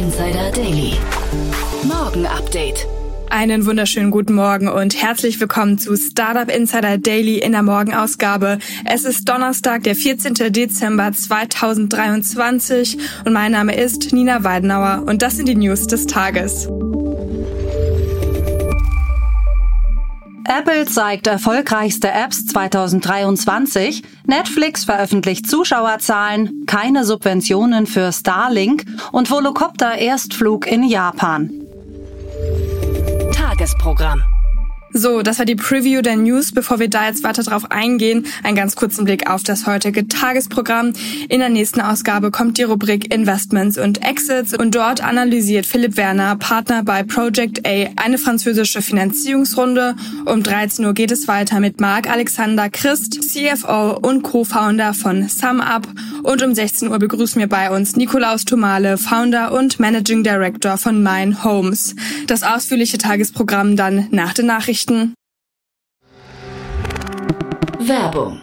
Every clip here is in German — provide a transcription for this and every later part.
Insider Daily. Morgen Update. Einen wunderschönen guten Morgen und herzlich willkommen zu Startup Insider Daily in der Morgenausgabe. Es ist Donnerstag, der 14. Dezember 2023 und mein Name ist Nina Weidenauer und das sind die News des Tages. Apple zeigt erfolgreichste Apps 2023, Netflix veröffentlicht Zuschauerzahlen, keine Subventionen für Starlink und Volocopter Erstflug in Japan. Tagesprogramm. So, das war die Preview der News. Bevor wir da jetzt weiter drauf eingehen, einen ganz kurzen Blick auf das heutige Tagesprogramm. In der nächsten Ausgabe kommt die Rubrik Investments und Exits und dort analysiert Philipp Werner, Partner bei Project A, eine französische Finanzierungsrunde. Um 13 Uhr geht es weiter mit Marc Alexander Christ, CFO und Co-Founder von SumUp. Und um 16 Uhr begrüßen wir bei uns Nikolaus Tomale, Founder und Managing Director von Mine Homes. Das ausführliche Tagesprogramm dann nach den Nachrichten. Werbung.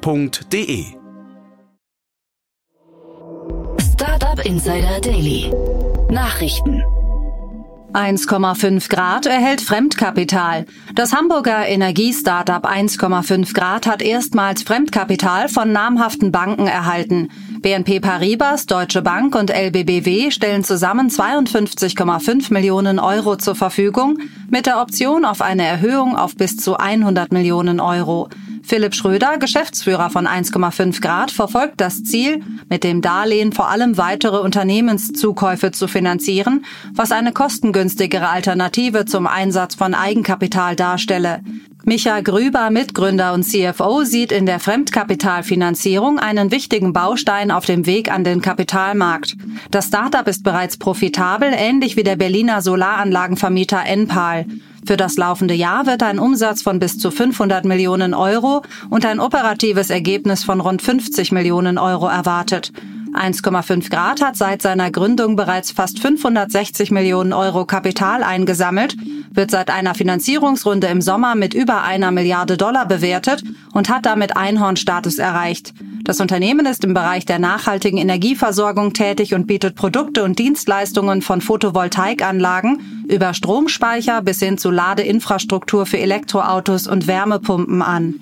www.startup.de. Startup Insider Daily. Nachrichten. 1,5 Grad erhält Fremdkapital. Das Hamburger Energiestartup 1,5 Grad hat erstmals Fremdkapital von namhaften Banken erhalten. BNP Paribas, Deutsche Bank und LBBW stellen zusammen 52,5 Millionen Euro zur Verfügung, mit der Option auf eine Erhöhung auf bis zu 100 Millionen Euro. Philipp Schröder, Geschäftsführer von 1,5 Grad, verfolgt das Ziel, mit dem Darlehen vor allem weitere Unternehmenszukäufe zu finanzieren, was eine kostengünstigere Alternative zum Einsatz von Eigenkapital darstelle. Micha Grüber, Mitgründer und CFO, sieht in der Fremdkapitalfinanzierung einen wichtigen Baustein auf dem Weg an den Kapitalmarkt. Das Startup ist bereits profitabel, ähnlich wie der Berliner Solaranlagenvermieter Enpal. Für das laufende Jahr wird ein Umsatz von bis zu 500 Millionen Euro und ein operatives Ergebnis von rund 50 Millionen Euro erwartet. 1,5 Grad hat seit seiner Gründung bereits fast 560 Millionen Euro Kapital eingesammelt, wird seit einer Finanzierungsrunde im Sommer mit über einer Milliarde Dollar bewertet und hat damit Einhornstatus erreicht. Das Unternehmen ist im Bereich der nachhaltigen Energieversorgung tätig und bietet Produkte und Dienstleistungen von Photovoltaikanlagen über Stromspeicher bis hin zu Ladeinfrastruktur für Elektroautos und Wärmepumpen an.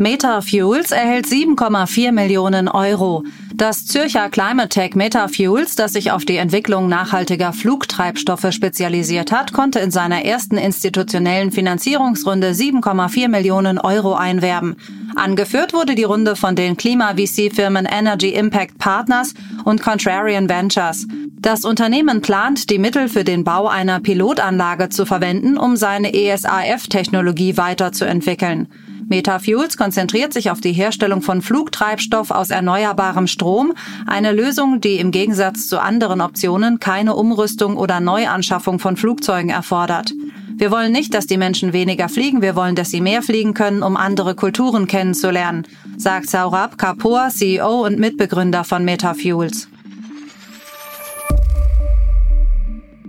Metafuels erhält 7,4 Millionen Euro. Das Zürcher Climate Tech Metafuels, das sich auf die Entwicklung nachhaltiger Flugtreibstoffe spezialisiert hat, konnte in seiner ersten institutionellen Finanzierungsrunde 7,4 Millionen Euro einwerben. Angeführt wurde die Runde von den Klima-VC-Firmen Energy Impact Partners und Contrarian Ventures. Das Unternehmen plant, die Mittel für den Bau einer Pilotanlage zu verwenden, um seine ESAF-Technologie weiterzuentwickeln. Metafuels konzentriert sich auf die Herstellung von Flugtreibstoff aus erneuerbarem Strom, eine Lösung, die im Gegensatz zu anderen Optionen keine Umrüstung oder Neuanschaffung von Flugzeugen erfordert. Wir wollen nicht, dass die Menschen weniger fliegen, wir wollen, dass sie mehr fliegen können, um andere Kulturen kennenzulernen, sagt Saurabh Kapoor, CEO und Mitbegründer von Metafuels.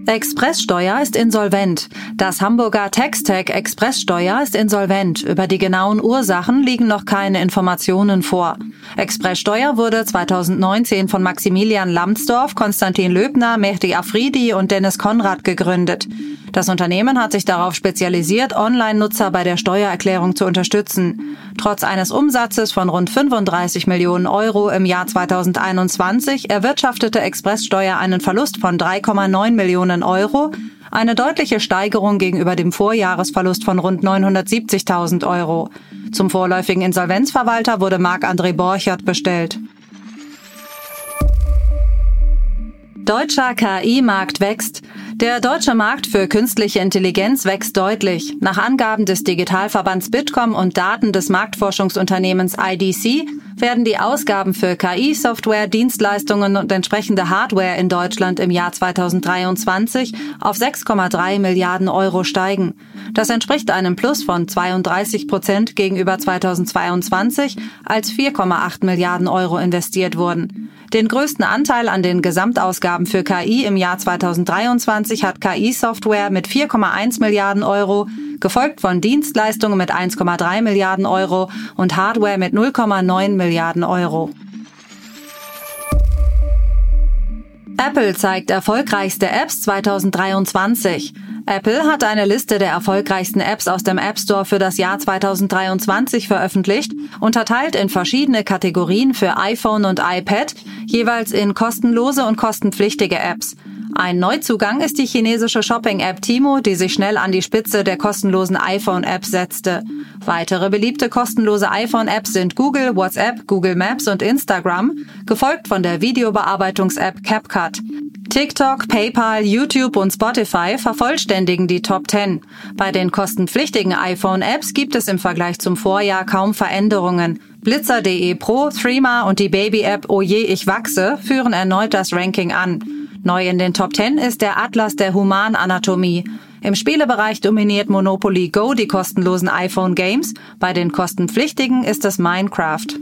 Expresssteuer ist insolvent. Das Hamburger Textec Expresssteuer ist insolvent. Über die genauen Ursachen liegen noch keine Informationen vor. Expresssteuer wurde 2019 von Maximilian Lambsdorff, Konstantin Löbner, Mehdi Afridi und Dennis Konrad gegründet. Das Unternehmen hat sich darauf spezialisiert, Online-Nutzer bei der Steuererklärung zu unterstützen. Trotz eines Umsatzes von rund 35 Millionen Euro im Jahr 2021 erwirtschaftete Expresssteuer einen Verlust von 3,9 Millionen Euro, eine deutliche Steigerung gegenüber dem Vorjahresverlust von rund 970.000 Euro. Zum vorläufigen Insolvenzverwalter wurde Marc-André Borchert bestellt. Deutscher KI-Markt wächst. Der deutsche Markt für künstliche Intelligenz wächst deutlich. Nach Angaben des Digitalverbands Bitkom und Daten des Marktforschungsunternehmens IDC werden die Ausgaben für KI-Software, Dienstleistungen und entsprechende Hardware in Deutschland im Jahr 2023 auf 6,3 Milliarden Euro steigen. Das entspricht einem Plus von 32 Prozent gegenüber 2022, als 4,8 Milliarden Euro investiert wurden. Den größten Anteil an den Gesamtausgaben für KI im Jahr 2023 hat KI-Software mit 4,1 Milliarden Euro, gefolgt von Dienstleistungen mit 1,3 Milliarden Euro und Hardware mit 0,9 Milliarden Euro. Apple zeigt erfolgreichste Apps 2023. Apple hat eine Liste der erfolgreichsten Apps aus dem App Store für das Jahr 2023 veröffentlicht, unterteilt in verschiedene Kategorien für iPhone und iPad, jeweils in kostenlose und kostenpflichtige Apps. Ein Neuzugang ist die chinesische Shopping-App Timo, die sich schnell an die Spitze der kostenlosen iPhone-App setzte. Weitere beliebte kostenlose iPhone-Apps sind Google, WhatsApp, Google Maps und Instagram, gefolgt von der Videobearbeitungs-App CapCut. TikTok, PayPal, YouTube und Spotify vervollständigen die Top 10. Bei den kostenpflichtigen iPhone-Apps gibt es im Vergleich zum Vorjahr kaum Veränderungen. Blitzer.de Pro, Threema und die Baby-App Oje, ich wachse führen erneut das Ranking an. Neu in den Top 10 ist der Atlas der Humananatomie. Im Spielebereich dominiert Monopoly Go die kostenlosen iPhone Games, bei den kostenpflichtigen ist es Minecraft.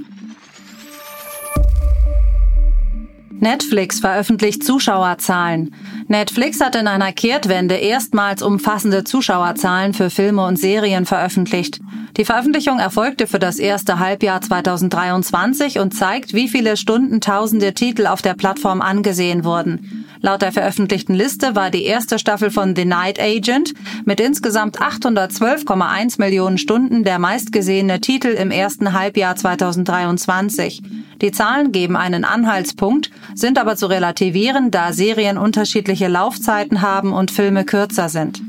Netflix veröffentlicht Zuschauerzahlen. Netflix hat in einer Kehrtwende erstmals umfassende Zuschauerzahlen für Filme und Serien veröffentlicht. Die Veröffentlichung erfolgte für das erste Halbjahr 2023 und zeigt, wie viele Stunden tausende Titel auf der Plattform angesehen wurden. Laut der veröffentlichten Liste war die erste Staffel von The Night Agent mit insgesamt 812,1 Millionen Stunden der meistgesehene Titel im ersten Halbjahr 2023. Die Zahlen geben einen Anhaltspunkt, sind aber zu relativieren, da Serien unterschiedliche Laufzeiten haben und Filme kürzer sind.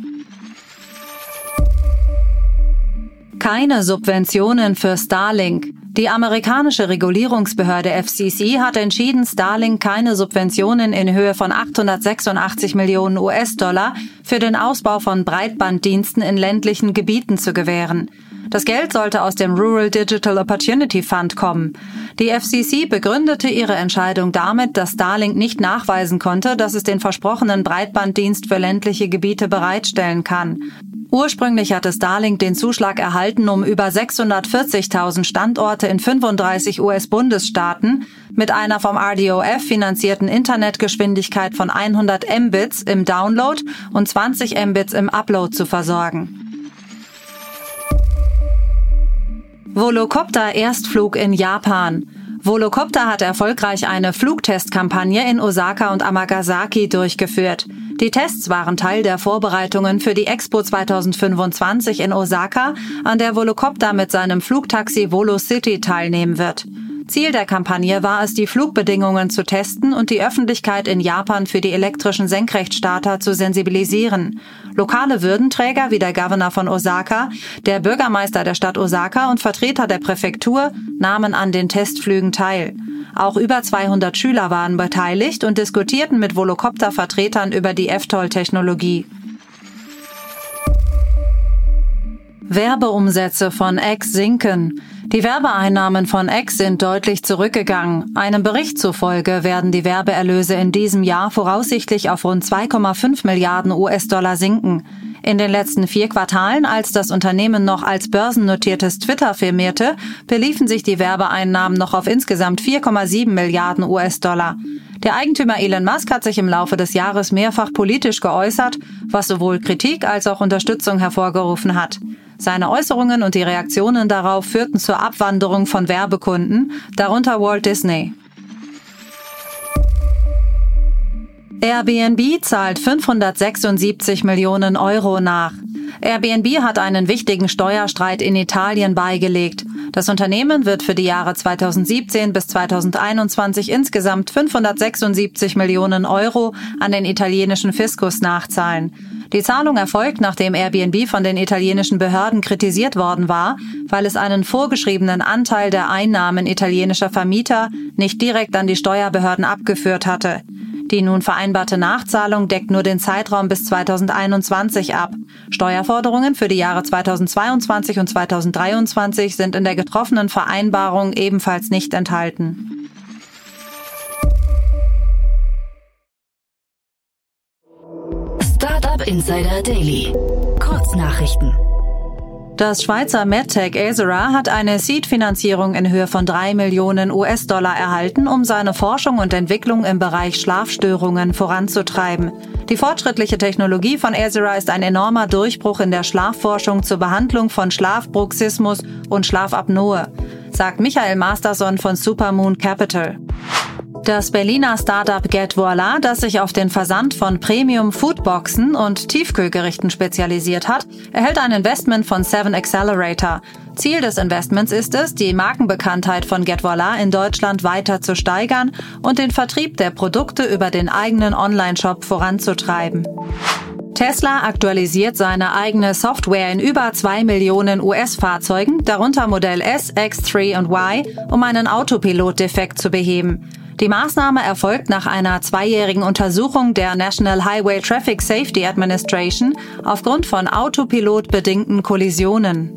Keine Subventionen für Starlink. Die amerikanische Regulierungsbehörde FCC hat entschieden, Starlink keine Subventionen in Höhe von 886 Millionen US-Dollar für den Ausbau von Breitbanddiensten in ländlichen Gebieten zu gewähren. Das Geld sollte aus dem Rural Digital Opportunity Fund kommen. Die FCC begründete ihre Entscheidung damit, dass Starlink nicht nachweisen konnte, dass es den versprochenen Breitbanddienst für ländliche Gebiete bereitstellen kann. Ursprünglich hatte Starlink den Zuschlag erhalten, um über 640.000 Standorte in 35 US-Bundesstaaten mit einer vom RDOF finanzierten Internetgeschwindigkeit von 100 Mbits im Download und 20 Mbits im Upload zu versorgen. Volocopter Erstflug in Japan. Volocopter hat erfolgreich eine Flugtestkampagne in Osaka und Amagasaki durchgeführt. Die Tests waren Teil der Vorbereitungen für die Expo 2025 in Osaka, an der Volocopter mit seinem Flugtaxi Volo City teilnehmen wird. Ziel der Kampagne war es, die Flugbedingungen zu testen und die Öffentlichkeit in Japan für die elektrischen Senkrechtstarter zu sensibilisieren. Lokale Würdenträger wie der Governor von Osaka, der Bürgermeister der Stadt Osaka und Vertreter der Präfektur nahmen an den Testflügen teil. Auch über 200 Schüler waren beteiligt und diskutierten mit Volocopter-Vertretern über die FTOL-Technologie. Werbeumsätze von X sinken. Die Werbeeinnahmen von X sind deutlich zurückgegangen. Einem Bericht zufolge werden die Werbeerlöse in diesem Jahr voraussichtlich auf rund 2,5 Milliarden US-Dollar sinken. In den letzten vier Quartalen, als das Unternehmen noch als börsennotiertes Twitter firmierte, beliefen sich die Werbeeinnahmen noch auf insgesamt 4,7 Milliarden US-Dollar. Der Eigentümer Elon Musk hat sich im Laufe des Jahres mehrfach politisch geäußert, was sowohl Kritik als auch Unterstützung hervorgerufen hat. Seine Äußerungen und die Reaktionen darauf führten zur Abwanderung von Werbekunden, darunter Walt Disney. Airbnb zahlt 576 Millionen Euro nach. Airbnb hat einen wichtigen Steuerstreit in Italien beigelegt. Das Unternehmen wird für die Jahre 2017 bis 2021 insgesamt 576 Millionen Euro an den italienischen Fiskus nachzahlen. Die Zahlung erfolgt, nachdem Airbnb von den italienischen Behörden kritisiert worden war, weil es einen vorgeschriebenen Anteil der Einnahmen italienischer Vermieter nicht direkt an die Steuerbehörden abgeführt hatte. Die nun vereinbarte Nachzahlung deckt nur den Zeitraum bis 2021 ab. Steuerforderungen für die Jahre 2022 und 2023 sind in der getroffenen Vereinbarung ebenfalls nicht enthalten. Insider Daily. Kurznachrichten. Das Schweizer MedTech Azera hat eine Seed-Finanzierung in Höhe von drei Millionen US-Dollar erhalten, um seine Forschung und Entwicklung im Bereich Schlafstörungen voranzutreiben. Die fortschrittliche Technologie von Azera ist ein enormer Durchbruch in der Schlafforschung zur Behandlung von Schlafbruxismus und Schlafapnoe, sagt Michael Masterson von Supermoon Capital. Das Berliner Startup Get Voila, das sich auf den Versand von Premium Foodboxen und Tiefkühlgerichten spezialisiert hat, erhält ein Investment von Seven Accelerator. Ziel des Investments ist es, die Markenbekanntheit von Get Voila in Deutschland weiter zu steigern und den Vertrieb der Produkte über den eigenen Online-Shop voranzutreiben. Tesla aktualisiert seine eigene Software in über zwei Millionen US-Fahrzeugen, darunter Modell S, X3 und Y, um einen Autopilot-Defekt zu beheben. Die Maßnahme erfolgt nach einer zweijährigen Untersuchung der National Highway Traffic Safety Administration aufgrund von autopilotbedingten Kollisionen.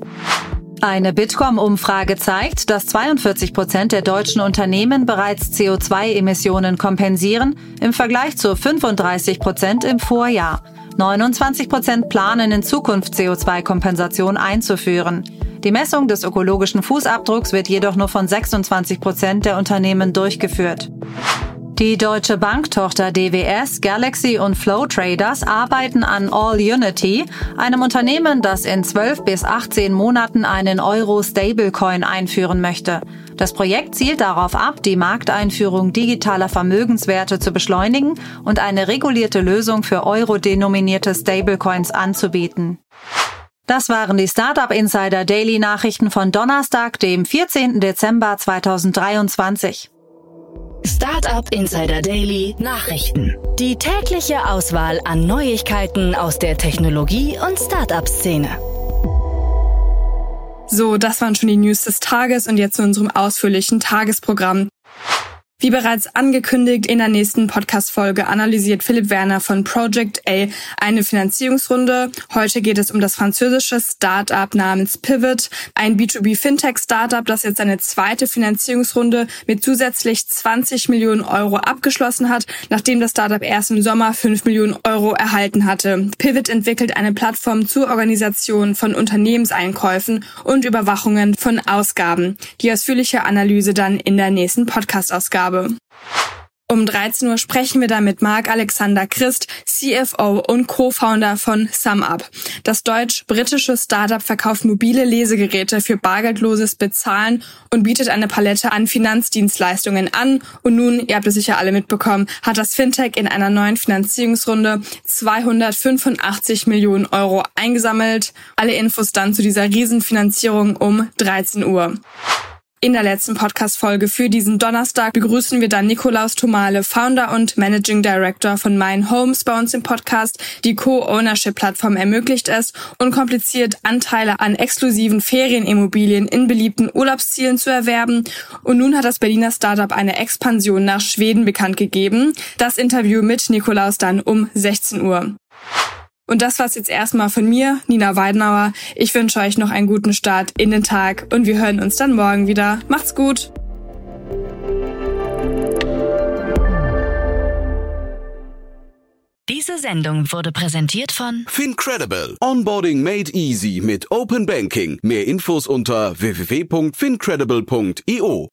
Eine Bitkom-Umfrage zeigt, dass 42 Prozent der deutschen Unternehmen bereits CO2-Emissionen kompensieren, im Vergleich zu 35 Prozent im Vorjahr. 29 Prozent planen in Zukunft CO2-Kompensation einzuführen. Die Messung des ökologischen Fußabdrucks wird jedoch nur von 26 Prozent der Unternehmen durchgeführt. Die deutsche Banktochter DWS, Galaxy und Flow Traders arbeiten an All Unity, einem Unternehmen, das in 12 bis 18 Monaten einen Euro-Stablecoin einführen möchte. Das Projekt zielt darauf ab, die Markteinführung digitaler Vermögenswerte zu beschleunigen und eine regulierte Lösung für euro-denominierte Stablecoins anzubieten. Das waren die Startup Insider Daily Nachrichten von Donnerstag, dem 14. Dezember 2023. Startup Insider Daily Nachrichten. Die tägliche Auswahl an Neuigkeiten aus der Technologie- und Startup-Szene. So, das waren schon die News des Tages und jetzt zu unserem ausführlichen Tagesprogramm. Wie bereits angekündigt, in der nächsten Podcast-Folge analysiert Philipp Werner von Project A eine Finanzierungsrunde. Heute geht es um das französische Startup namens Pivot, ein B2B-Fintech-Startup, das jetzt seine zweite Finanzierungsrunde mit zusätzlich 20 Millionen Euro abgeschlossen hat, nachdem das Startup erst im Sommer 5 Millionen Euro erhalten hatte. Pivot entwickelt eine Plattform zur Organisation von Unternehmenseinkäufen und Überwachungen von Ausgaben. Die ausführliche Analyse dann in der nächsten Podcast-Ausgabe habe. Um 13 Uhr sprechen wir dann mit Marc Alexander Christ, CFO und Co-Founder von SumUp. Das deutsch-britische Startup verkauft mobile Lesegeräte für bargeldloses Bezahlen und bietet eine Palette an Finanzdienstleistungen an. Und nun, ihr habt es sicher alle mitbekommen, hat das Fintech in einer neuen Finanzierungsrunde 285 Millionen Euro eingesammelt. Alle Infos dann zu dieser Riesenfinanzierung um 13 Uhr. In der letzten Podcast-Folge für diesen Donnerstag begrüßen wir dann Nikolaus Tomale, Founder und Managing Director von Mein Homes bei uns im Podcast. Die Co-Ownership-Plattform ermöglicht es, unkompliziert Anteile an exklusiven Ferienimmobilien in beliebten Urlaubszielen zu erwerben. Und nun hat das Berliner Startup eine Expansion nach Schweden bekannt gegeben. Das Interview mit Nikolaus dann um 16 Uhr. Und das war's jetzt erstmal von mir, Nina Weidenauer. Ich wünsche euch noch einen guten Start in den Tag und wir hören uns dann morgen wieder. Macht's gut! Diese Sendung wurde präsentiert von Fincredible. Onboarding made easy mit Open Banking. Mehr Infos unter www.fincredible.io.